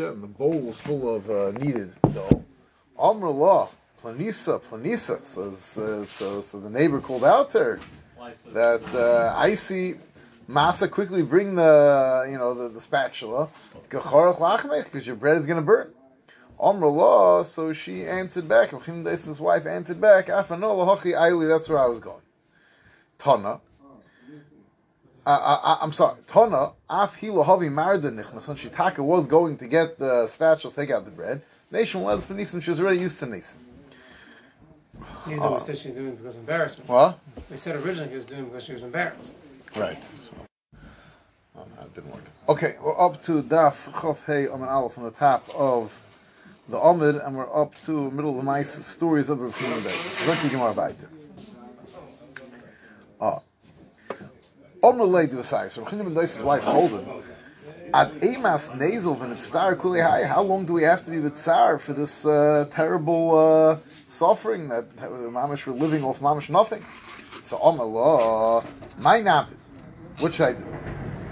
and the bowl was full of uh, kneaded dough. Amr Allah, planisa, planisa. So, so, so, so the neighbor called out to her that uh, I see Masa quickly bring the you know the, the spatula because your bread is going to burn. Amr Allah, so she answered back. His wife answered back. That's where I was going. Tana. Uh, uh, I, am sorry, Tana, af hilahavi marda nichnas, when Shitaka was going to get the spatula, take out the bread, nation was for Nisan, she was already used to Nisan. Even though we said she's doing it because of embarrassment. What? We said originally she was doing it because she was embarrassed. Right. So, oh, that didn't work. Okay, we're up to Daf Chof Hey Amid Aleph on the top of the Amid, and we're up to middle of the mice stories of Rav Shimon. So let's begin our weiter. Ah. Lay to Asai. So Rav ben Deis' wife told him, At Emas it's star kuli high, how long do we have to be with Tsar for this uh, terrible uh, suffering that, the Mamish were living off Mamish nothing? So Omar my Navid, what should I do?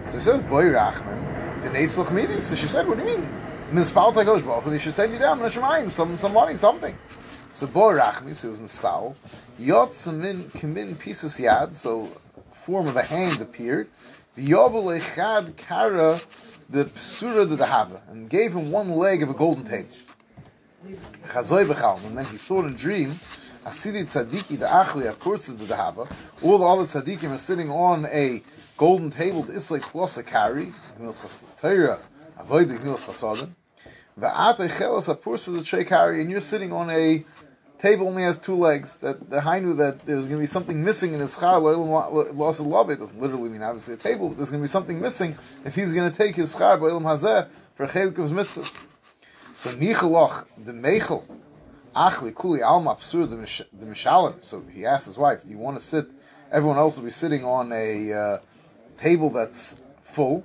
So he says, Boy Rachman, the Nazel Chmidi. So she said, what do you mean? Mispal Tagosh Baruch, they should send you down, some, some money, something. So Boy Rachmi, so it was Mispal, Yot Samin Kimin Pieces Yad, so form of a hand appeared. V'yovel echad kara the pesura the dahava and gave him one leg of a golden table. Chazoy b'chal, and then he saw in a dream. Asidi tzadiki the achli akursa the dahava. All the other tzadikim are sitting on a golden table. The islay. Gmilas chasatayra avoid the gmilas chasadim. Va'at echelas apursa the trey carry, and you're sitting on a table only has two legs. That the Hainu that there's going to be something missing in his char loss of love. It doesn't literally mean obviously a table, but there's going to be something missing if he's going to take his char bo'ilam hazeh for chelik of mitzvahs. So nichalach the mechel achli kuli alma psur the mishalim. So he asked his wife, "Do you want to sit? Everyone else will be sitting on a uh, table that's full."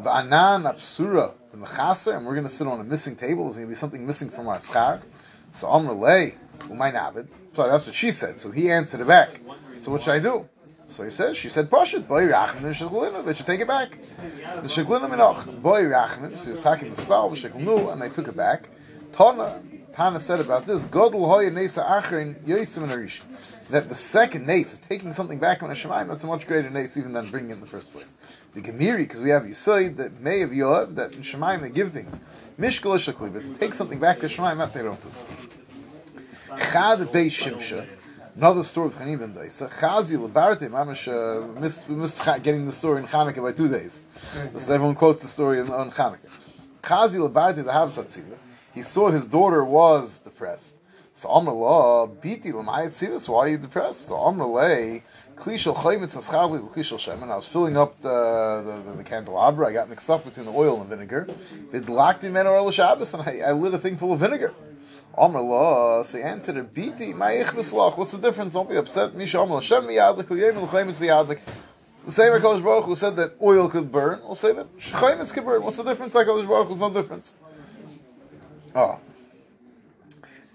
V'anan apsura the mechaser, and we're going to sit on a missing table. There's going to be something missing from our schar. So Amr lay. So that's what she said. So he answered it back. So what should I do? So he says, she said, Pashit, boy rachman and they should take it back. The sheglina minoch, boy rachman, so he was talking the spell, sheglinu, and they took it back. Tana, Tana said about this, Godel hoya nesa acherin yoisim and. That the second nace of taking something back on a Shemaim, that's a much greater nace even than bringing it in the first place. The Gemiri, because we have Yisoid, that may have Yoav, that in Shemaim they give things. Mishkol but to take something back to Shemaim, that they don't do. Chad Beis Shimsha. Another story of ben Daisa. Chazi Labarte, Mamash, uh, we missed getting the story in Chanukah by two days. So everyone quotes the story on, on Chanukah. Chazi Labarte, the Havsatzila, he saw his daughter was depressed. So Amr La, Biti Lamayat Tzivas, why are you depressed? So Amr Le, Klishal Chaymitz Aschavli, Klishal Shemen, I was filling up the, the, the, the, candelabra, I got mixed up between the oil and vinegar. It Vidlakti Men or Shabbos, and I, I lit a thing full of vinegar. Amr La, so he answered Biti, Ma'ich B'slach, what's the difference? Don't be upset. Misha Amr Hashem Miyadlik, Uyem L'chaymitz Yadlik. The same HaKadosh Baruch who said that oil could burn, will say that Shechaymitz could burn. What's the difference? HaKadosh Baruch There's no difference. Oh.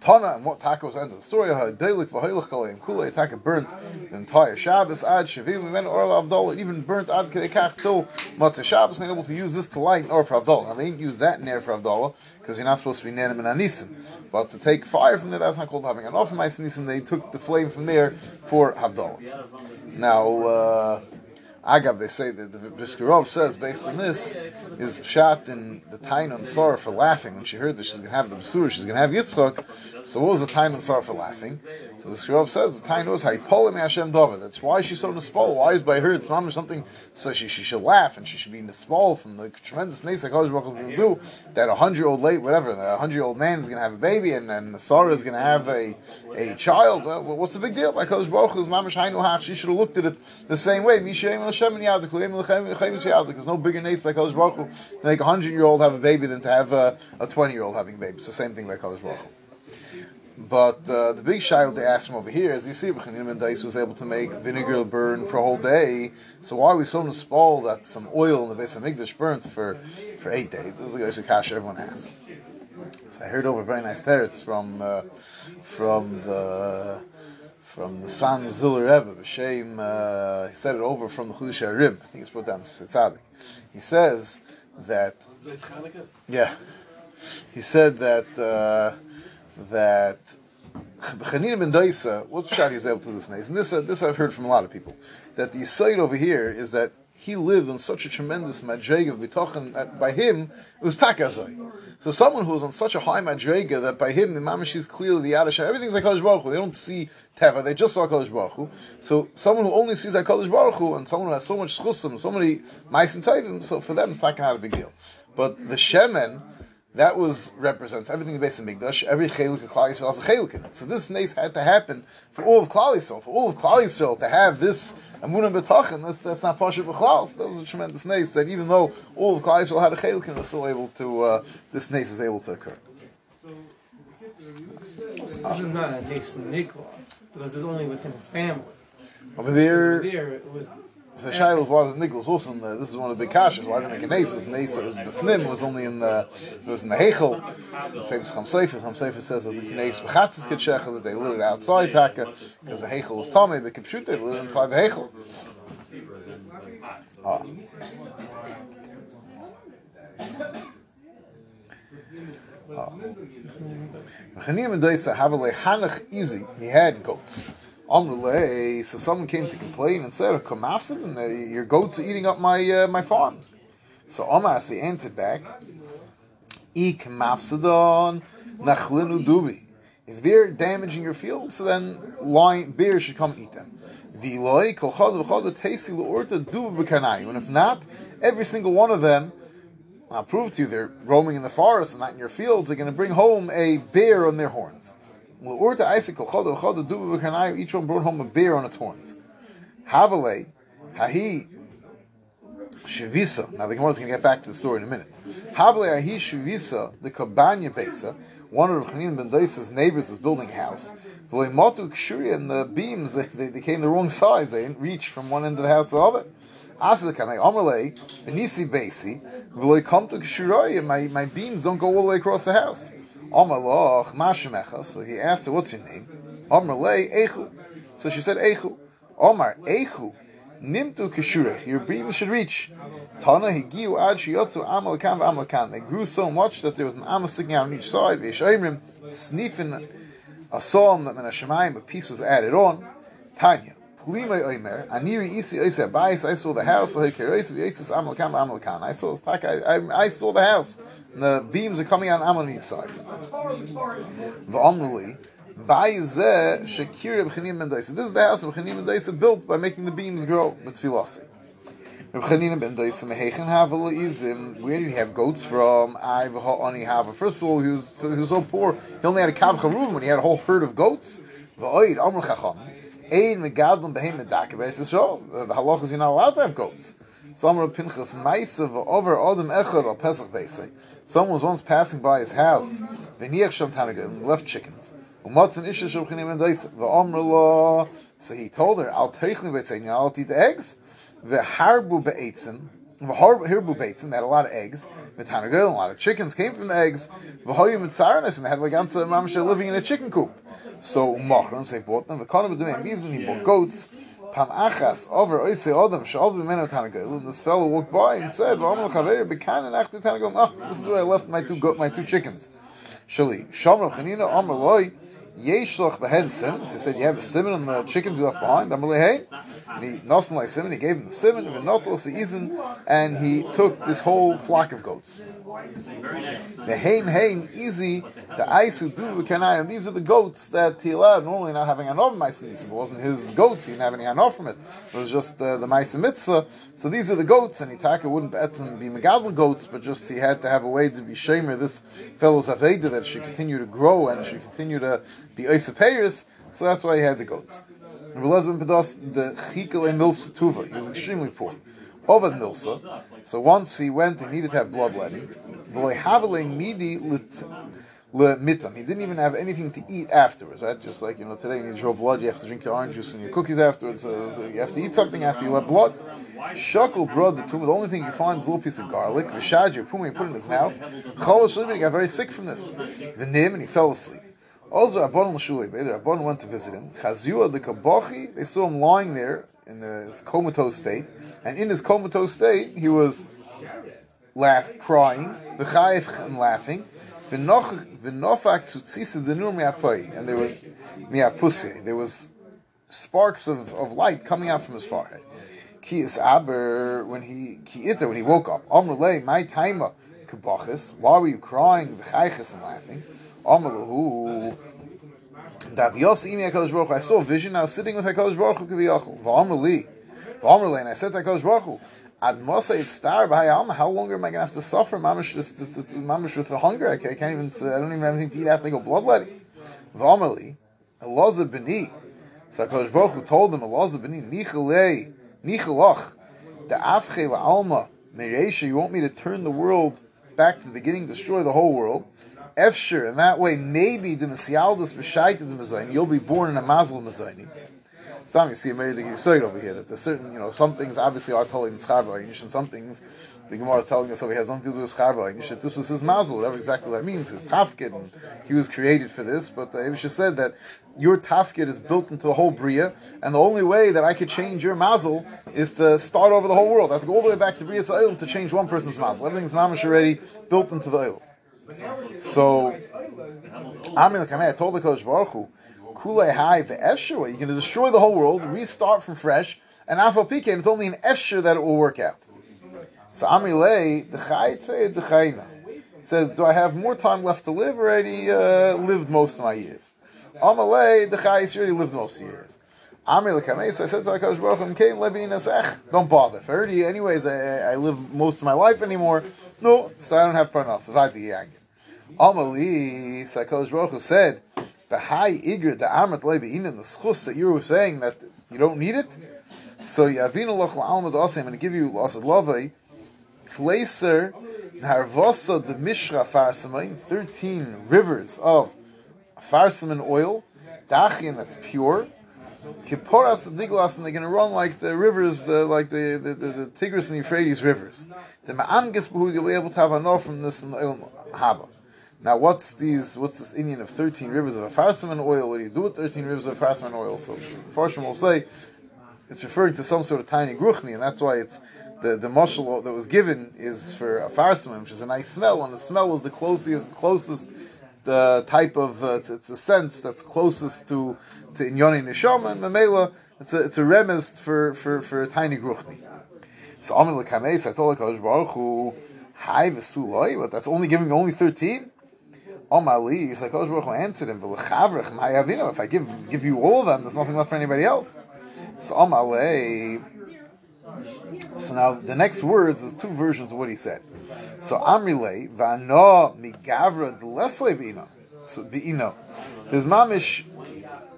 Tana and what was end of the story. How Deilik v'Hoylech Kalayim Kulei Taka burnt the entire Shabbos Ad Shavim then Orla Avdol even burnt Ad Kedekach till Matzah Shabbos and able to use this to light or for Avdol. Now they didn't use that near for Avdol because you're not supposed to be Nanim and Anisim. But to take fire from there, that's not called having an off offer Nisim. They took the flame from there for Avdol. Now. Uh, Agav, they say that the Bishkarov says, based on this, is shot in the Tain and Sarah for laughing. When she heard that she's going to have the Basura, she's going to have Yitzchak. So what was the time and Sarah for laughing? So Bishkarov says the time he pulled Hashem David. That's why she's so nispal. Why is by her it's mom or something? So she, she should laugh and she should be nispal from the tremendous nace that Kodesh Baruch is going to do. That a hundred year old late, whatever, a hundred year old man is going to have a baby and then Sarah is going to have a a child. Well, what's the big deal? By Kodesh Baruch is mamish hainu. She should have looked at it the same way. There's no bigger nates by Kodesh Baruch to make a hundred year old have a baby than to have a, twenty year old having a baby. It's the same thing by Kodesh Baruch. But uh, the big child they asked him over here is you see Bechanim and Dais was able to make vinegar burn for a whole day. So why are we so spall that some oil in the base of Migdash burnt for, for eight days? This is the Gash everyone has. So I heard over very nice teretz from uh, from the from the son Zuller Rebbe, B'Shem, uh, he said it over from the Chudish Arim. I think it's brought down to Tzaddik. He says that. Yeah. he said that uh, that Chanina ben what's Pshat was able to do this nice? And this, uh, this I've heard from a lot of people, that the site over here is that he lived on such a tremendous madrega of bitochen, by him, it was takazai. So someone who was on such a high madrega that by him, the mamish is clearly the Yadasha, everything's like Baruch Hu. They don't see Teva, they just saw Kodesh Baruch Hu. So someone who only sees that Kodesh Baruch Hu, and someone who has so much chusim, so many maisim tovim, so for them it's not going not a big deal. But the Shemen, that was represents everything based in Mikdash. Every chelik of Klal Yisrael has a chelik in it. So this nace had to happen for all of Klal Yisrael, for all of Klal Yisrael to have this Amunah B'tachin. That's, that's not Pasha B'chlal. So that was a tremendous nace that even though all of Klal Yisrael had a chelik in, it was still able to. Uh, this nace was able to occur. This is not a nace Nikla because it's only within his family. Over there, over there it was so was why was Nicholas also in the, this is one of the big kashas. Why did they make a nace? Nace was befnim was only in the it was in the hechel. The famous Cham Sefer. Cham Sefer says that the nace bechatzis ketshecha that they lit it outside taka because the hechel was tummy. They could shoot it lit it inside the hechel. Ah. Chanim and Daisa have a lehanach easy. He had goats. So someone came to complain and said, and your goats are eating up my uh, my farm. So Omas, he answered back, Ik mafsadon nachlinu dubi. If they're damaging your fields, so then lion, bears should come eat them. And if not, every single one of them, I'll prove to you, they're roaming in the forest and not in your fields, they're going to bring home a bear on their horns. L'urta Isaac Chodo Chodo Duba V'Kanayu. Each one brought home a bear on its horns. Havale Hahi Shavisa. Now the Gemara is going to get back to the story in a minute. Havale Hahi Shavisa the Kabanya Besa. One of Chanin ben Daisa's neighbors was building a house. V'leimotu Kshuri and the beams they, they, they came the wrong size. They didn't reach from one end of the house to the other. Asa the Kanai Amalei Benisi come to Kshuroi my my beams don't go all the way across the house. Mashemecha. So he asked her, "What's your name?" Omerle Echu. So she said Echu. Omar Echu. Nimtu Keshurech. Your beam should reach. Tana Higiu Ad Shiyotzu Amalakan Amalakan. They grew so much that there was an Amal sticking out on each side. V'yishayimrim sniffing a psalm that Menashemayim, a piece was added on. Tanya. Omer, Aniri Isi Bais, I saw the house, I saw I, I saw the house. And the beams are coming on Ammon each side. V'omnuli, Baize Shakir B'chanim ben This is the house of B'chanim ben built by making the beams grow with philosophy. Where did he have goats from? I have. First of all, he was, he was so poor. He only had a kav charuv when he had a whole herd of goats. Ein megadlim behem medaka b'etzisrael. The halachas you're not allowed to have goats. Someone Pinchas Maisav over Adam Echad al Pesach Beisai. Someone was once passing by his house. V'niach Sham Tanaga and left chickens. Umatzan Isha Sham Chanim and Daisa. V'amr So he told her, I'll take the eggs. V'harbu be'etzim. Be'etzim. They had a lot of eggs. V'tanaga, a lot of chickens came from the eggs. V'hoyu mitzaranis. And they had like Ansa Mamsha living in a chicken coop. So Machron, so he bought them. V'konim b'demei mizim. He bought goats. Pam achas over oise odom shalv v'menu tanagel. And this fellow walked by and said, "V'amol chaver bekan and achti tanagel." Oh, this is where I left my two goat, my two chickens. Shali shamra chanina amar loy. Yeshlach behead simmons. He said, "You have a simon and the chickens you left behind." And he nothing like simon. He gave him the simon, and notos the izin, and he took this whole flock of goats. The hain hain easy. The isu du kanayim. These are the goats that he allowed. Normally, not having an anov ma'asim. It wasn't his goats. He didn't have any anov from it. It was just uh, the ma'asim mitzvah. So these are the goats, and Itaka wouldn't and be megadol goats, but just he had to have a way to be shamer this fellow's aveda that should continue to grow and should continue to be Oisapayers, so that's why he had the goats. The Chikel and Milsa Tuva, he was extremely poor. Ovad Milsa, so once he went he needed to have bloodletting, midi mitam. He didn't even have anything to eat afterwards, right? Just like, you know, today you draw blood, you have to drink your orange juice and your cookies afterwards, so, you have to eat something after you let blood. Shuckle brought the tumor. The only thing you find is a little piece of garlic. Vishaj, puma, he put it in his mouth. Chol he got very sick from this. V'nim, and he fell asleep. Also, Rabban L'Shulei, the Rabban went to visit him. Chazua the Kabochi, they saw him lying there in his comatose state, and in his comatose state, he was laugh, crying, v'chayif and laughing, V'nofak tzutzisa denur mi'apoi, and there was mi'apusi. There was sparks of, of light coming out from his forehead. Ki is aber when he ki iter when he woke up. Amrulei my taima kabachis. Why were you crying, v'chaychis and laughing? Amrulu that Yos imi Hakadosh Baruch I saw a vision. I was sitting with Hakadosh Baruch Hu kaviyachol. V'amruli, v'amrulei, and I said to Hakadosh Baruch Hu, Ad Mosa it's star How longer am I going to have to suffer? Mamish just mamish with the hunger. I can't even. I don't even have anything to eat. I have to go bloodletting. V'amruli, Elazar b'ni. So Hakadosh Baruch Hu told him, Elazar b'ni nichalei nichalach afche la'alma mereisha. You want me to turn the world back to the beginning, destroy the whole world? Efsher, and that way maybe the Messialdus B'shaited the Mazayin, you'll be born in a Mazel It's time you see a Mary Yisoid over here, that there's certain, you know, some things obviously are telling Schar and some things the Gemara is telling us over has nothing to do with Schar This was his Mazel, whatever exactly that means, his Tafkid, and he was created for this, but the Abisha said that your Tafkid is built into the whole Bria, and the only way that I could change your Mazel is to start over the whole world. I have to go all the way back to Bria Sa'il to change one person's Mazel. Everything's Mamish already built into the oil. So, Amin I told the Kodesh Baruch Hu, Kulei Hai the Esher, you're going to destroy the whole world, restart from fresh, and Afal Pikein, it's only an Esher that it will work out. So Amilei, the Chai the Chayna, says, do I have more time left to live, already uh, lived most of my years? Amalei, the Chai already lived most of the years. Amir Lekames, I said to HaKadosh Baruch Hu, Kain Lebi don't bother. If I already, anyways, I, I live most of my life anymore, no, so I don't have parnas. Vadi Yagin. Amali, HaKadosh Baruch said, the high igr, the Amrit lebi in the schus that you were saying that you don't need it. So Yavinu loch la'almad asim, I'm going to give you lasad lavai, eh? fleiser, harvasa the mishra farsamin, 13 rivers of farsamin oil, dachin that's pure, Kipporas Diglas, and they're going to run like the rivers, the, like the, the, the, the Tigris and the Euphrates rivers. The Ma'amgis Behu, you'll be able to have enough from this in the Haba. Now, what's these? What's this Indian of thirteen rivers of Afarsim oil? What do you do with thirteen rivers of Afarsim oil? So, Farshim will say it's referring to some sort of tiny gruchni, and that's why it's the the mushal that was given is for Afarsim, which is a nice smell, and the smell is the closest closest the type of uh, it's, it's, a sense that's closest to to Inyoni Neshama and Mamela. It's a it's a remez for for for a tiny gruchni. So Amil Lekames, I told Hakadosh Baruch Hu, v'suloi, but that's only giving only thirteen. Omali, it's like Hakadosh Baruch Hu answered him, V'lechavrich ma'yavino. If I give give you all of them, there's nothing left for anybody else. So Omali. So now the next words is two versions of what he said. So Amrile v'ano migavra d'lesle b'ino. So b'ino. There's mamish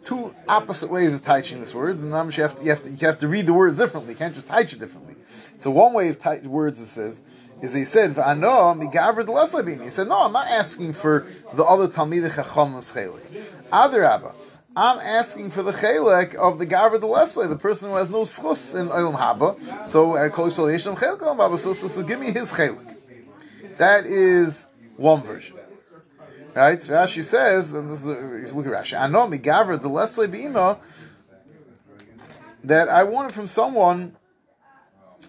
two opposite ways of teaching this word, and mamish you have to, you have to read the words differently. You can't just teach it differently. So one way of teaching words it says is he said v'ano migavra b'ino. He said no, I'm not asking for the other talmidei chacham's chelik. Other Abba. I'm asking for the chelek of the Gavra de Leslie, the person who has no schus in Olam Haba. So, I call uh, so, so, so give me his chelek. That is one version. Right? So Rashi says, and this is, if you look at Rashi, I know Gavra the Leslie Bima, that I wanted from someone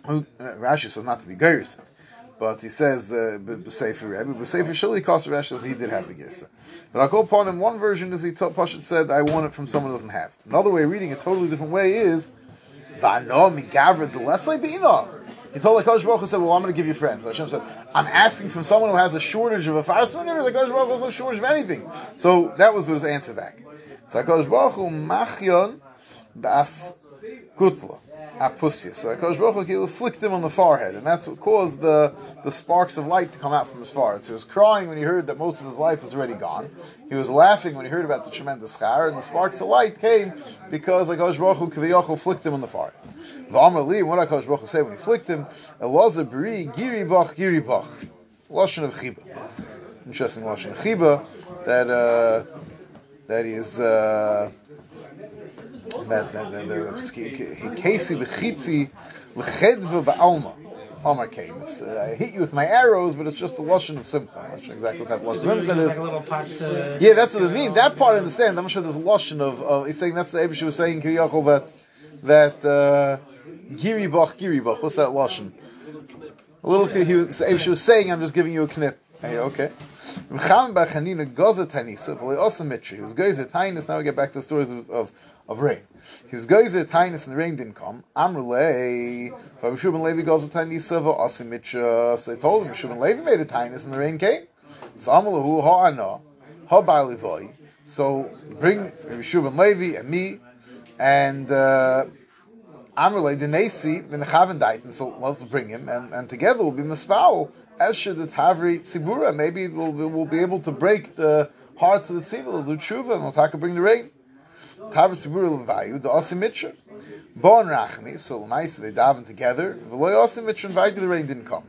who, uh, Rashi says not to be Geiris, but he says, uh, B'Sefer Rebbe, B'Sefer Shili Koster Rashi says he did have the Gersa. But I'll go upon him, one version is he t- Pashat said, I want it from someone who doesn't have. Another way of reading a totally different way is, V'ano Gavra the Leslie Bima. He told the Baruch Hu said, "Well, I'm going to give you friends." Hashem said, "I'm asking from someone who has a shortage of a farsim." The Kodesh Baruch has no shortage of anything. So that was his answer back. So Kodesh Baruch Hu machyon bas gutla So Kodesh Baruch Hu flicked him on the forehead, and that's what caused the the sparks of light to come out from his forehead. So he was crying when he heard that most of his life was already gone. He was laughing when he heard about the tremendous char, and the sparks of light came because Kodesh Baruch Hu flicked him on the forehead. V'amar what HaKadosh Baruch Hu say when he flicked him? Elazar b'ri giri bach. Lashon of chiba. Interesting lashon of chiba that uh, that is uh, that that that kesi b'chitzi l'chedva ba'alma. Omar came. I hit you with my arrows, but it's just a lashon of simcha. I'm not sure exactly what that lashon is. Like a little patch to yeah, that's what I mean. That part I understand. I'm not sure there's a lashon of, of. He's saying that's the Abish was saying that that. Uh, Giribach, Giribach. What's that lashon? A little. He was, she was saying, "I'm just giving you a knip." Hey, okay. Mcham bar Chanina goza tanisa, v'loi osa mitri. He was gozer tainus, now we get back to the stories of, of, of rain. He was gozer tainus and the rain didn't come. Amrulei, Rabbi Shubin Levi gozer tanisa, v'osa mitra. So they told him, Shubin Levi made a tainus and the rain came. So Amalahu ha'ana, ha'ba'alivoi. So bring Rabbi Shubin Levi and me, and uh, Amrulei Denesi v'nechaven daitin. So let's bring him, and, and together we'll be mispal as should the Tavri Tzibura. Maybe we'll, we'll be able to break the hearts of the Tzibur, the Tshuva, and we'll talk bring the rain. Tavri Tzibura Levayu, the Osim Mitra. Bon Rachmi, so nice, they daven together. V'loy Osim Mitra, and the rain didn't come.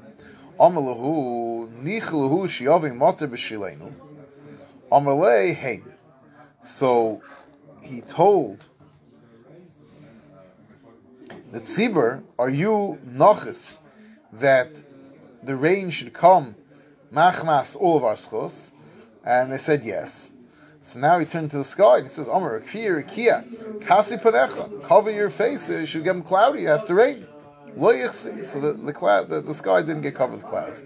Amalahu, Nichlahu, Shiovim, Moter B'Shilenu. Amalei, hey. So he told the Tzibur, are you Nochis that the rain should come machmas all of our schos? And they said yes. So now he turned to the sky and he says, Omer, Kia, Kia, Kasi Panecha, cover your face, it should get cloudy, it has to rain. So the, the, cloud, the, the sky didn't get covered with clouds.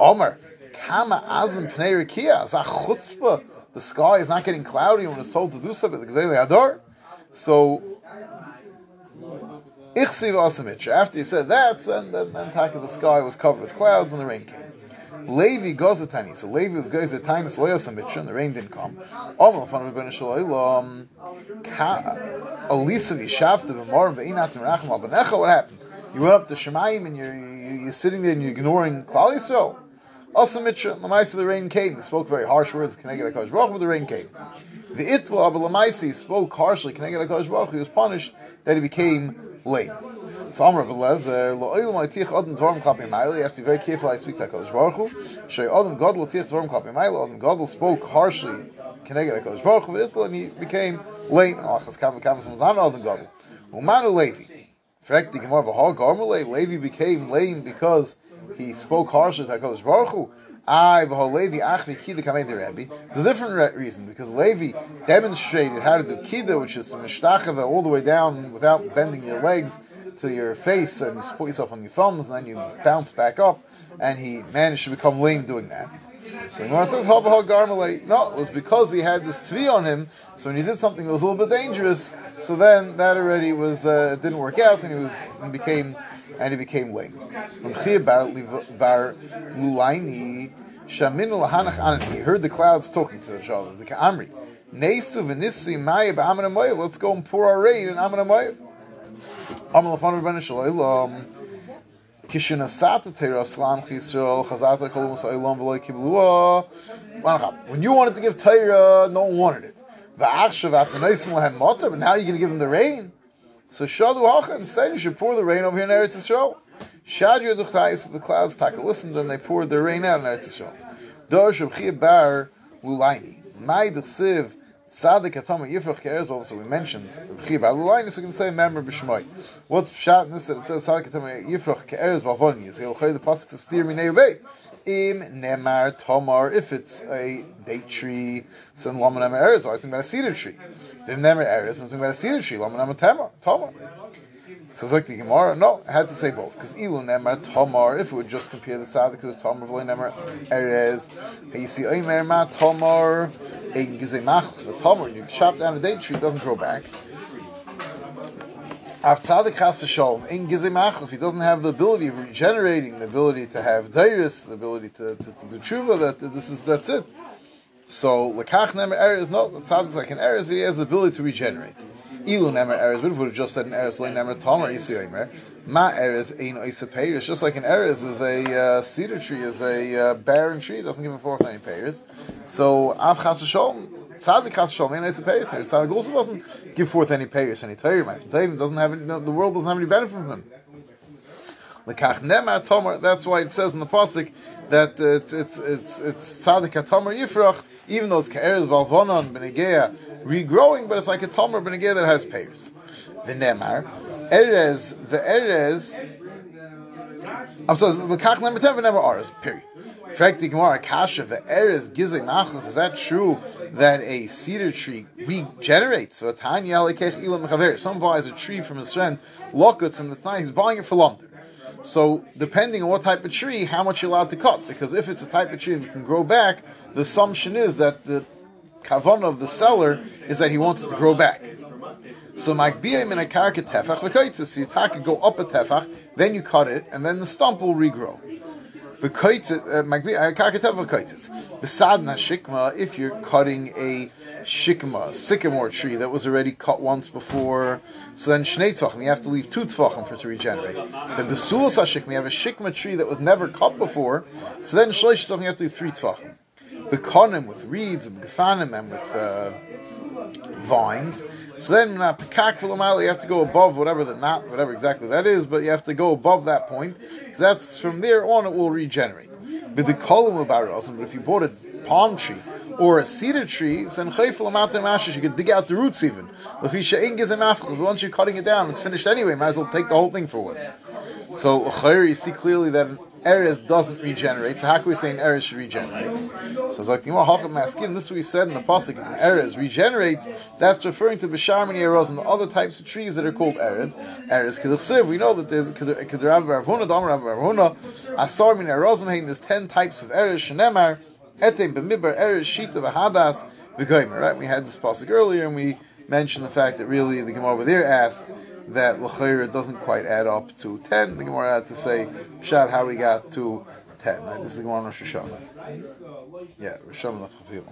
Omer, Kama Azim Pnei Kia, Zach the sky is not getting cloudy when it's told to do something. So, after he said that, then, then, then the sky was covered with clouds and the rain came. Levi goes a tiny, so Levi was goes a tiny Loyasamitra, and the rain didn't come. Omel from Rabbeinu Shalom, um, Alisa Vishavta B'Morim Be'inat Merachim Al B'Necha. What happened? You went up to Shemaim and you're you're sitting there and you're ignoring Klal Yisrael. Also Mitra, Lamaisa the rain came. He spoke very harsh words. Keneged Hakadosh Baruch but the rain came. The Itla of Lamaisi spoke harshly. Keneged Hakadosh Baruch He was punished that he became late. So Amr Belezer, lo oil my tich odem dvorm klapi maili, you have to be very careful you speak to HaKadosh Baruch Hu. Shei odem God will tich dvorm klapi maili, odem God will spoke harshly, keneged HaKadosh Baruch Hu, and he became lame, oh, Alachas Kav Kav Sam Zan odem God. Umanu Levi. Frek the Gemara v'har Garmele, Levi became lame because he spoke harshly to HaKadosh Baruch Hu. I Levi achvi kida kamein the Rebbe. There's a different reason because Levi demonstrated how to do kida, which is mishtachava all the way down without bending your legs to your face and you support yourself on your thumbs and then you bounce back up. And he managed to become lame doing that. So Gemara says, No, it was because he had this tvi on him. So when he did something that was a little bit dangerous, so then that already was uh, didn't work out, and he was and became and he became lame. He heard the clouds talking to each other. The Ka'amri. Let's go and pour our rain in Aman Amoyev. Amal Afan Rabban Shalom. When you wanted to give Torah, no one wanted it. But now you're going to give them the rain. So Shadu Hacha, instead you should pour the rain over here in Eretz Yisrael. Shadu Duchayis, the clouds take a listen, then they poured the rain out in Eretz Yisrael. Dor Shabchir Bar Lulaini. Siv Sadik Atama Yifrach Ke'erz, also we mentioned B'chi Ba'alulaini, so we can say member B'shmoy. What's Pshat in this that it says Sadik Atama Yifrach Ke'erz Ba'avon, you say, L'chay the Pasuk to steer Minei Ubei. Im Nemar Tomar, if it's a date tree, so in Laman Nemar Erez, or I think about a cedar tree. Im Nemar Erez, I'm talking about a cedar tree, Laman Nemar Tomar. So it's like the Gemara. No, I had to say both because Ilu Nemar Tomar. If we would just compare the tzaddik to the Tomar, V'loy Nemar Erez. You see, Oimer Ma Tomar Gizemach. The Tomar, you chop down a date tree, it doesn't grow back. Av tzaddik has to show in gizemach if he doesn't have the ability of regenerating, the ability to have dairis, the ability to, to, to do tshuva, that this is that's it. So lekach nemer erez, no, the tzaddik like an erez, he has the ability to regenerate. Ilu nemer eres, if we just said an eres le nemer tomer isi oimer? Ma eres ein oisa peiris, just like an eres is a uh, cedar tree, is a uh, barren tree, it doesn't give a forth any peiris. So av chas shalom, tzaddik chas shalom, ein oisa peiris. Tzaddik also doesn't give forth any peiris, any teir, doesn't have any, the world doesn't have any benefit from him. That's why it says in the pasuk that it's it's it's it's tzaddik tomer yifrach, even though it's ke'eres balvonon benegea regrowing, but it's like a tomer benegea that has payers. V'nemar erez the erez. I'm sorry. Lekach nema ten v'nemar ares. Period. Frekti Gemara Kasha the Erez Gizek Machlef. Is that true that a cedar tree regenerates? So Tanya Lekech Ilam Mechaver. Someone buys a tree from his friend Lokuts and the thigh he's buying it for lumber. So depending on what type of tree, how much you're allowed to cut. Because if it's a type of tree that can grow back, the assumption is that the kavanah of the seller is that he wants it to grow back. So makbiyim in a karka tefach v'koitzis. So you taka go up a tefach, then you cut it, and then the stump will regrow. V'koitzis, makbiyim karka tefach v'koitzis. B'sadna shikma, if you're cutting a shikma, sycamore tree that was already cut once before, so then shnei tvachim, you have to leave two tvachim for it to regenerate. The besulas shikma, you have a shikma tree that was never cut before, so then shleish you have to leave three tvachim. Bekonim with reeds, befanim, and with uh, vines. So then, uh, you have to go above whatever that not whatever exactly that is, but you have to go above that point. Because that's from there on it will regenerate. But the column But if you bought a palm tree or a cedar tree, then you could dig out the roots even. Once you're cutting it down, it's finished anyway. Might as well take the whole thing for wood. So you see clearly that Eres doesn't regenerate. So how can we say an Eres should regenerate? So it's like the Hacham Maskin. This we said in the pasuk. An Eres regenerates. That's referring to Bisharmani Eros and the other types of trees that are called Eres. Eres Kedasiv. We know that there's Kedrav Barvuna, Dam Rav Barvuna, Asar Min Erosim. There's ten types of Eres. Shenemar Etem B'Midbar Eres Shita V'Hadas V'Goymer. Right? We had this pasuk earlier, and we mentioned the fact that really the Gemara over there asked that L'chayr doesn't quite add up to 10. The Gemara had to say, Shad, how we got to 10. Right? This is the Gemara Rosh Hashanah. Yeah, Rosh Hashanah Chafil.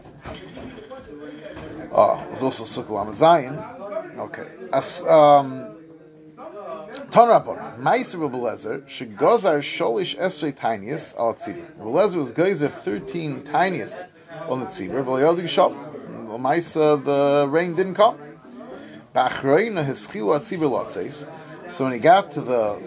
Oh, there's also Lamed Zayin. Okay. As, um, Ton Rabban, Meiser Rebelezer, Shegozar Sholish Esrei Tinius al Tzibur. Rebelezer was Gezer 13 Tinius on the Tzibur, V'layod Yisham. Meiser, the rain didn't come. So when he got to the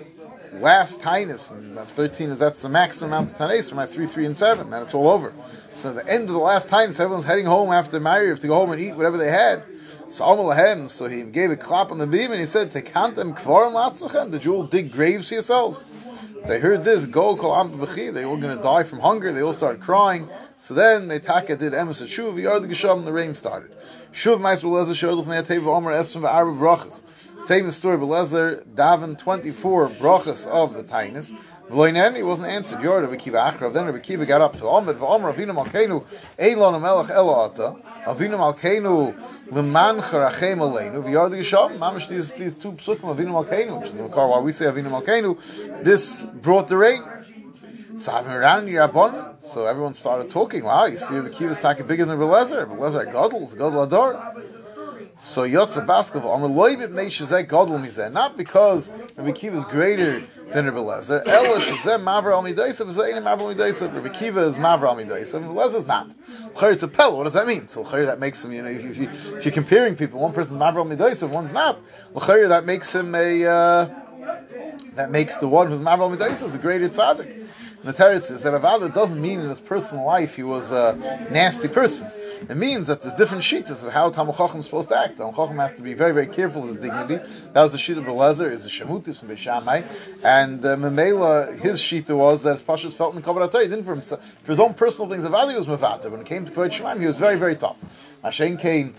last tinus, and 13 is that's the maximum amount of tanis from my 3, 3, and 7, then it's all over. So at the end of the last tinus, everyone's heading home after Mary, to go home and eat whatever they had. So so he gave a clap on the beam and he said, Tekant kvarim latzochem, did you all dig graves for yourselves? They heard this, go kol am they were going to die from hunger, they all started crying. So then they taka did emes shuv, yard the gesham, the rain started. Shuv mais belezer shod lefnei ateva omer esrim v'arba brachas. Famous story, Belezer daven 24 brachas of the tainus. V'loinen, he wasn't answered. Yord Rabbi Kiva Achrav. Then Rabbi Kiva got up to Omed v'omer Avinu Malkeinu Eilon Melech Eloata Avinu Malkeinu L'man Charachem Aleinu V'yard Yisham. Mamish these these two psukim Avinu Malkeinu, which is the car why we say Avinu Malkeinu. This brought the rain. So I've been around Yerabon, so everyone started talking. Wow, you see, the Kiva's talking bigger than Belezer. Belezer Godel, Godel Ador. So Yotze Baskov Amr Loibit Meishazek Godel Mizeh. Not because Rabbi Kiva is greater than Rabbi Lezer. Ela Shazem Mavra Almidaisav Zayin Mavra Almidaisav. Rabbi Kiva is Mavra Almidaisav. Rabbi Lezer is not. Chayr Pel. What does that mean? So Chayr that makes him. You know, if, you, if, you're comparing people, one person's Mavra Almidaisav, one's not. Chayr that makes him a. Uh, that makes the one who's Mavra Almidaisav a greater tzaddik. The Teretz is that Avada doesn't mean in his personal life he was a nasty person. It means that there's different sheets of how Talmud Chacham is supposed to act. Talmud Chacham has to be very, very careful of his dignity. That was the sheet of Belezer, is the Shemutis from Beishamai. And uh, Memela, his sheet was that his Pashas felt in Kabbalah He didn't for himself. For his own personal things, of value was Mavata. When it came to Kvod Shemaim, he was very, very tough. Hashem Kane,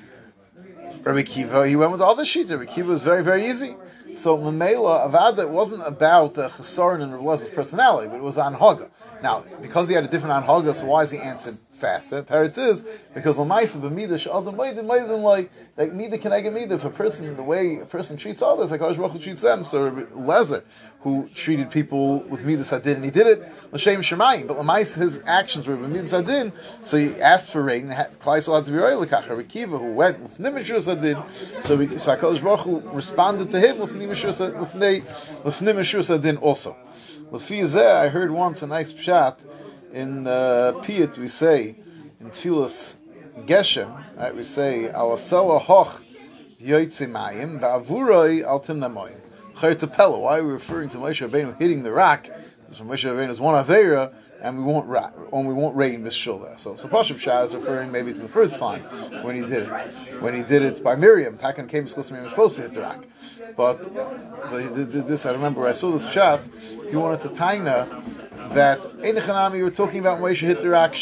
Rabbi Kiva, he went with the other sheet. Rabbi Kiva was very, very easy. So Mamela Avada wasn't about uh, Chesaron and Rebele's personality, but it was on Haga. Now, because he had a different on Haga, so why is he answered faster. Teretz is because l'maifa b'mida she'adam maiden maiden like like mida can I get mida if a person the way a person treats others like Hakadosh Baruch treats them. So Lezer who treated people with mida sadin and he did it l'shem shemayim, but l'mais his actions were b'mida sadin. So he asked for rain. Klai had to be royal l'kach. Kiva who went with nimishur sadin. So, we, so Baruch responded to him with nimishur sadin with nimishur sadin also. L'fi I heard once a nice pshat in uh, Piyat we say in Tfilas Geshem, right? We say Alasela Hoch Yoitze Mayim Ba'avuroi Altim Namoyim. Chayr Why are we referring to Moshe Rabbeinu hitting the rock? Because Moshe Rabbeinu is one Avera, and we won't ra- and we won't rain Mishul So, so Pashup Shah is referring maybe to the first time when he did it, when he did it by Miriam. Takan came to Miriam was supposed to hit the rock, but, but he did, did this. I remember I saw this shot. He wanted to taina that in the Chanami we're talking about Moshe hit the rock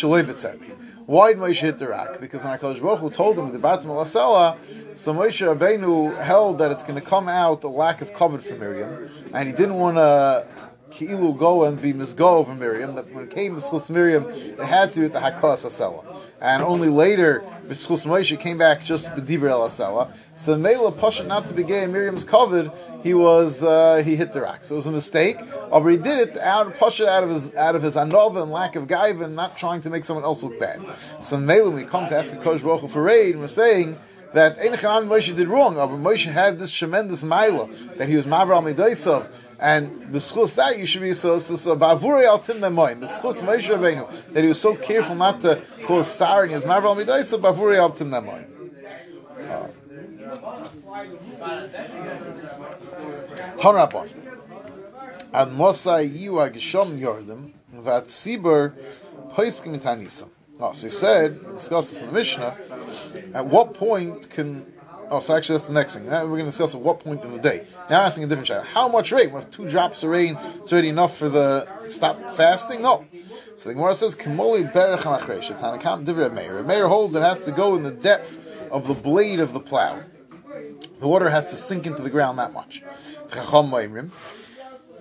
Why did Moshe hit the rock? Because when HaKadosh Baruch Hu told him the Batim Alasela, so Moshe Rabbeinu held that it's going to come out a lack of cover for Miriam, and he didn't want to Ki'ilu go and be misgo over Miriam. That when it came to Miriam, they had to do the Hakos Asela. And only later, Schus Moshe came back just B'Dibra El Asela. So Mela Pasha not to be gay Miriam's covered, he was, uh, he hit the rock. So it was a mistake. But he did it out of Pasha out of his, out of his anova and lack of gaiva and not trying to make someone else look bad. So Mela, when we come to ask a Kosh Baruch for and we're saying, that Ein Moshe did wrong. But Moshe had this tremendous mila that he was Mavra Midaisov, and b'schus that you should be so so so bavuri al tim nemoim b'schus Moshe Rabbeinu that he was so careful not to cause sar in his Mavra Midaisov bavuri al tim nemoim. Tanrapon. Ah. Ad Mosai Yiwa Gishom Yordim Vatzibur Poiskim Tanisam. Oh, so he said, discuss this in the Mishnah, at what point can, oh, so actually that's the next thing. Now we're going to discuss at what point in the day. Now i asking a different shadow. How much rain? With two drops of rain, it's already enough for the stop fasting? No. So the Gemara says, Kimoli berech Tanakam holds it has to go in the depth of the blade of the plow. The water has to sink into the ground that much.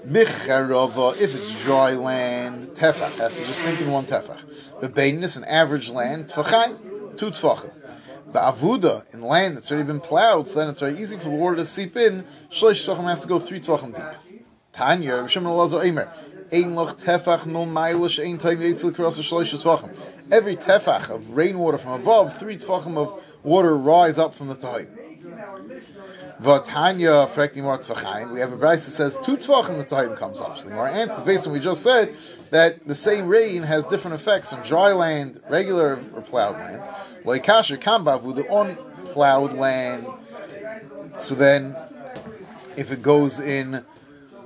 If it's dry land, tefach has to just sink in one tefach. Bebainis, an average land, tfachai, two tfachim. Ba'avuda, in land that's already been plowed, so then it's very easy for the water to seep in, shlosh tfachim has to go three tfachim deep. Tanya, Rishon Elazo Eimer, ein loch tefach no mailish ein time yitzil cross shlosh tfachim. Every tefach of rainwater from above, three tfachim of water rise up from the tahim. Vatanya Tvachayim. We have a Bryce that says two Tvachim the time comes up. So our answer based on what we just said that the same rain has different effects on dry land, regular or plowed land. Like Kasher Kambavu, the on plowed land. So then, if it goes in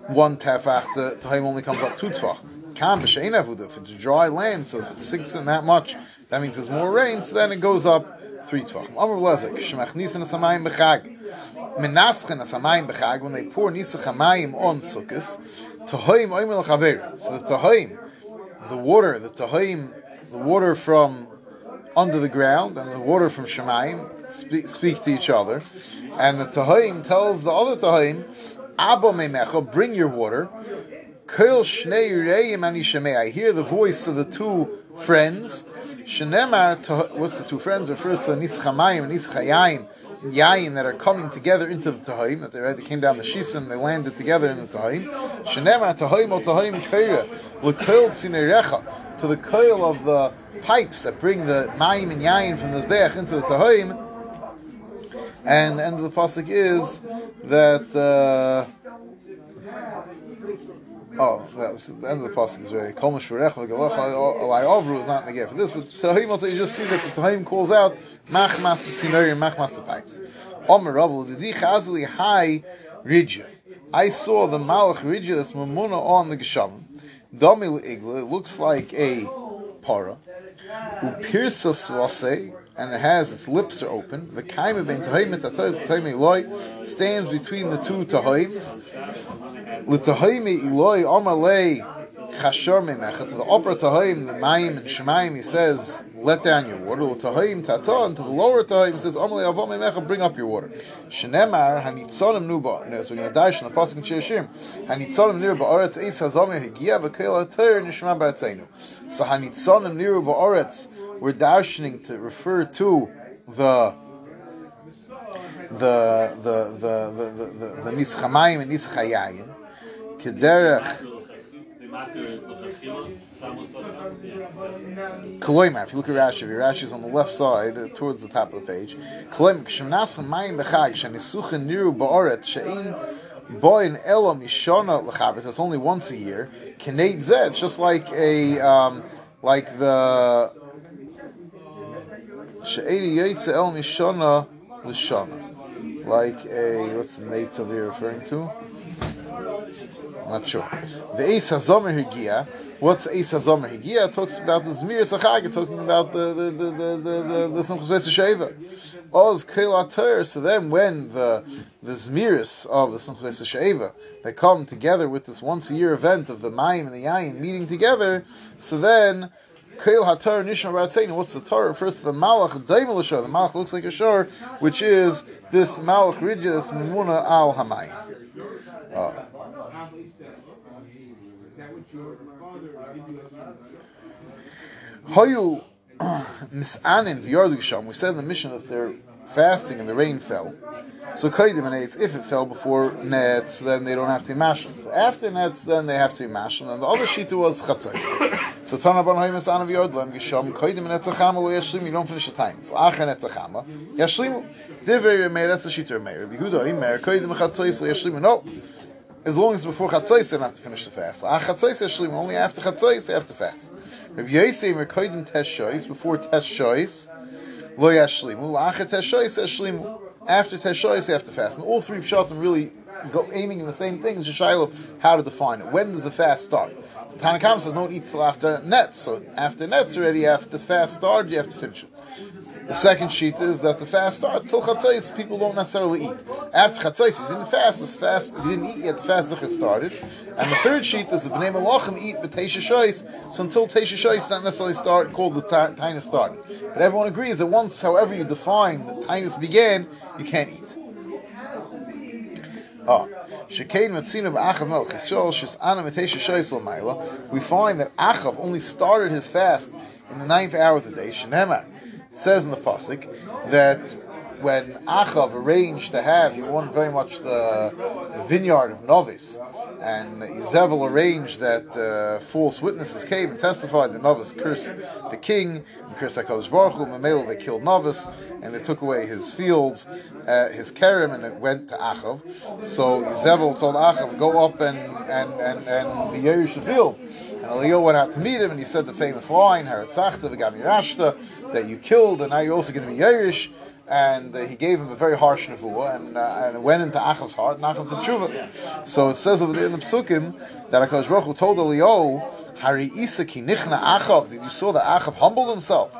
one tefach, the time only comes up two tvach. Kam if it's dry land, so if it sinks in that much, that means there's more rain. So then it goes up three tvachim. Amr Lezik, Shemachnisin Samayim Bechag. Menaschen Samayim Bechag, when they pour Nisach Hamayim on Sukkot, Tahoim Oimel Chaver. So the Tahoim, the water, the Tahoim, the water from under the ground and the water from Shemayim speak, speak to each other. And the Tahoim tells the other Tahoim, Abba Memecha, bring your water. I hear the voice of the two friends. Shenemar, what's the two friends? Refers to Nisach Hamayim and Nisach Hayayim, Yayin that are coming together into the Tahim, that they, right, they came down the Shisim, they landed together in the Tahim. Shenemar Tahim o Tahim Keira, L'koil Tzinerecha, to the coil of the pipes that bring the Mayim and Yayin from the Zbeach into the Tahim. And the end of the pasuk is that. Uh, Oh, that was the end of the pasuk is very Kolmash Berech Alai Avru is not negate for this, but Tahim you just see that the Tahim calls out Machmas Tzinori and Machmas the pipes. Omer Rabbul Didi Chazli Hai Ridja. I saw the Malach Ridja that's Mamuna on the Gesham. Domil Igla. It looks like a para. Upirsa Swase and it has its lips are open. The kaima ben tahim stands between the two tahims. L'tahimi iloi amalei chashor memecha. To the upper tahim, the mayim and shemaim, he says, let down your water. L'tahim tata, and to the lower tahim, he says, amalei avom memecha, bring up your water. Shenemar hanitzonim nuba. No, so we're going the pasuk in Shir Hanitzonim niru ba'aretz eis hazomer higia v'keil hater nishma ba'atzenu. So hanitzonim niru ba'aretz, we're dashing to refer to the the the the the the, the, the nischamayim and nischayayin kederech Koloimar, if you look at Rashi, Rashi is on the left side, uh, towards the top of the page. Koloimar, k'shemnas l'mayim b'chag, shenisuchen niru ba'oret, it's only once a year. Kineit zed, just like a, um, like the, she'edi yotze el mishona l'shona. Like a, what's the nates of here referring to? Not sure. The Eis HaZomer Higia, what's Eis HaZomer Higia? talks about the Zmir Sachag, talking about the the the the the Simchus Veis Sheva. Oz so then when the the Zmiris of the Simchus Veis Sheva, they come together with this once a year event of the Mayim and the Yayin meeting together, so then Kail Hatar Nishma Ratzain. What's the Torah? First, the Malach Daimel Shor. The Malach looks like a shor, which is this Malach Ridja, this Mimuna Al Hamay. Uh, Hoyu misanin v'yardu We said in the mission that they're fasting and the rain fell. So kaidim and if it fell before nets, then they don't have to be mashal. After nets, then they have to be mashal. And the other shita was chatzais. So tana ban hoy misan of gisham kaidim and etzachama lo yashlim. You don't finish the time. So achen etzachama yashlimu. Divrei Remeir. That's the shita Remeir. Yehuda imer kaidim chatzais lo yashlimu. No. As long as before chatzais, they don't have to finish the fast. Ah chatzais yashlimu. Only after chatzais they have to fast. Rabbi Yosei mer kaidim tes shois before tes shois lo yashlimu. La'achet tes shois yashlimu after Teshois, they have to fast. And all three pshatim really go aiming in the same thing. It's Shiloh, how to define it. When does the fast start? So Tanakam says don't eat till after nets. So after nets already, after the fast started, you have to finish it. The second sheet is that the fast starts till chatzais. People don't necessarily eat after chatzais. If you didn't fast, this fast. You didn't eat yet, the fast zikr started. And the third sheet is the bnei malachim eat with teisha shois. So until teisha shois, not necessarily start called the tainus started. But everyone agrees that once, however you define the tainus began, you can't eat. Oh. We find that Achav only started his fast in the ninth hour of the day. It says in the pasuk that when Achav arranged to have, he wanted very much the, vineyard of Novis, and Izevel arranged that uh, false witnesses came and testified that Novis cursed the king, and cursed HaKadosh Baruch Hu, Mamela, they killed Novis, and they took away his fields, uh, his kerem, and it went to Achav. So Izevel told Achav, go up and, and, and, and be Yerush the field. And Eliyahu went out to meet him, and he said the famous line, Haratzachta, V'gam Yerashta, that you killed, and now you're also going to be Yerush and uh, he gave him a very harsh nevuah, and, uh, and it went into Achav's heart, and Achav the tshuva. So it says over there in the psukim that Hakadosh Baruch Hu told Eliyahu, "Hari Isa ki nichna Achav." Did you saw that Achav humbled himself?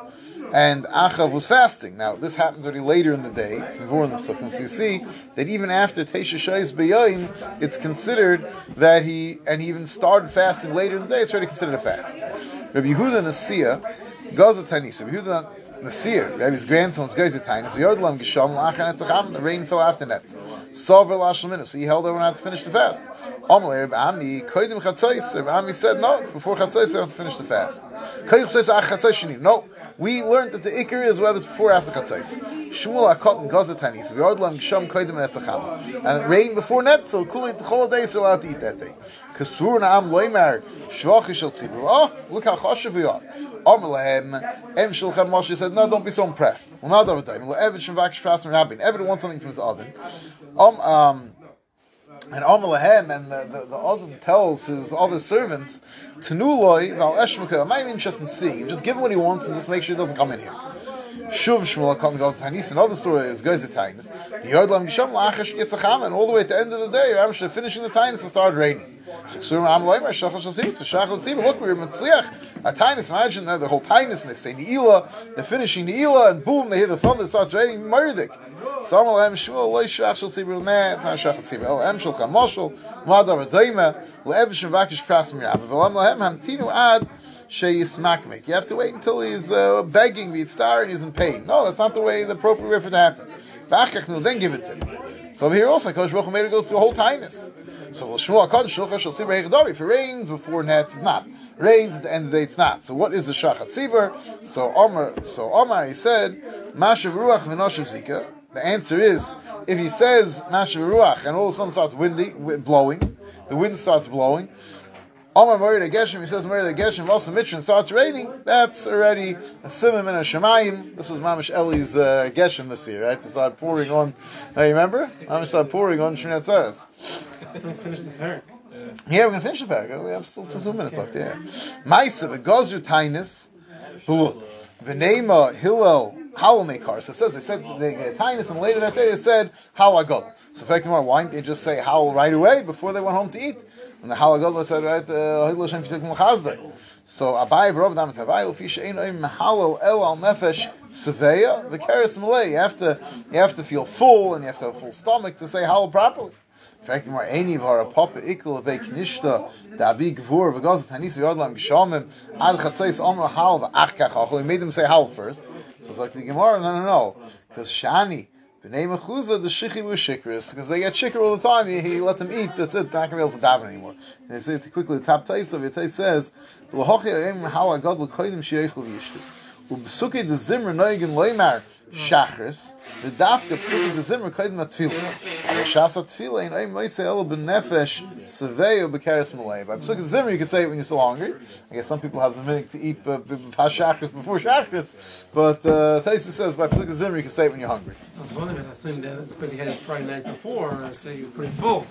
And Achav was fasting. Now, this happens already later in the day. So you see that even after Teisha Shais B'Yayim, it's considered that he, and he even started fasting later in the day, it's already considered a fast. Rabbi Yehuda Nasiya, Gaza Tanisa. Rabbi Yehuda Nasir, Rabbi's grandson's goes to Tainus, Yodlam Gisham, Lachan Etzacham, the rain fell after that. Sover Lashlamina, so he held over not to finish the fast. Amalei, Rabbi Ami, Koidim Chatzais, Rabbi Ami said, no, before Chatzais, I have to finish the fast. Koidim Chatzais, Ach ah, Chatzais no. We learned that the Iker is whether it's before or after Chatzais. Shmuel Akot and Gaza Tanis, Yodlam Gisham, Koidim Etzacham. And it rained before net, so cool the whole day, so allowed to eat that day. Kasur Na'am Loimar, Shvachish Shal Tzibur. Oh, look how choshev we are. Amalehem, Em Shulchan Moshe said, no, don't be so impressed. Well, not over time. Well, Evid Shemvak Shpras from Rabbin. Evid wants something from his oven. Um, um, and Amalehem, and the, the, the oven tells his other servants, Tanuloi, Val Eshmaka, I interested in seeing? Just give him what he wants and just make sure he doesn't come in here. Shuv Shmuel Khan goes to Tanis. Another story is goes to Tanis. The Yodlam Gisham Lachash Yitzacham, and all the way at the end of the day, Ramsha finishing the Tanis, it started raining. So Ksur Am Loimer Shachal Shasim to Shachal Tzim. Look, we were Mitzliach. A Tanis. Imagine that the whole Tanis, and they say Neila, they're finishing Neila, and boom, they hear the thunder, starts raining. Murdik. So Am Loimer Shmuel Loi Shachal Tzim. Nah, it's not Shachal Tzim. Oh, Em Shulchan Moshel Madav Adoima Le'ev Shemvakish Pras Mirab. V'Am Lohem Hamtinu Ad. Sheyismakmik. You have to wait until he's uh, begging the star and he's in pain. No, that's not the way the appropriate way for it to happen. Ba'achach, then give it to him. So here also, Kodesh Baruch Hu goes through a whole tightness. So Shmuel Kodesh Shulcha shall see If it rains before net, it's not. Rains at the end of the day, it's not. So what is the Shachat Tzibur? So Omar, so Omar, he said, Mashav Ruach v'noshav Zika. The answer is, if he says Mashav Ruach and all of a sudden starts windy, blowing, the wind starts blowing, Omar Morid Geshem, he says Morid Geshem, also Mitrin starts raining, that's already a simon in a Shemayim. This was Mamish Eli's uh, Geshem this year, right? To start pouring on, I remember? Mamish started pouring on Shinat Zeres. We finish the parak. Yeah, we're going to finish the parak. We have still two, two minutes left, yeah. Maisa, the Tainis, who, Venema, Hillel, how will make cars? It says they said they get Tainus, and later that day they said how I got. So effectively, why didn't they just say how right away before they went home to eat? And uh, uh, the Halagadla said, right, Hidl Hashem Kituk Mchazdei. So Abai V'Rov Dam Tavai L'fi She'ein Oim Mehalel El Al Nefesh Seveya V'Keres Malay. You have to you have to feel full and you have to have a full stomach to say Hallel properly. In fact, more Eini V'Hara Papa Ikul V'Vei Knishta Davi Gvur V'Gaz Tanis Yodlam Gishamim Ad Chatzais Omer Hal V'Ach Kach He made them say Hal first. So it's like the Gemara, no, no, no, because Shani B'nei Mechuza, the Shichi was Shikris, because they get Shikr all the time, he, he let them eat, that's it, they're not going to be able to daven anymore. And they say it quickly, the top Taisa, the Taisa says, V'lohochi ha'em how agad l'koidim she'echel v'yishtu. U'b'suki de zimr noigin loimar, Shachris, the psukim the zimmer kaidim atfila. The shas atfila in aim moise elo ben nefesh seveo bekaris malay. By psukim zimmer you could say it when you're still hungry. I guess some people have the minute to eat past shachris before shachris, but uh, Taisa says by psukim zimmer you can say it when you're hungry. I was wondering if I think that because he had it Friday night before, I so you were pretty full.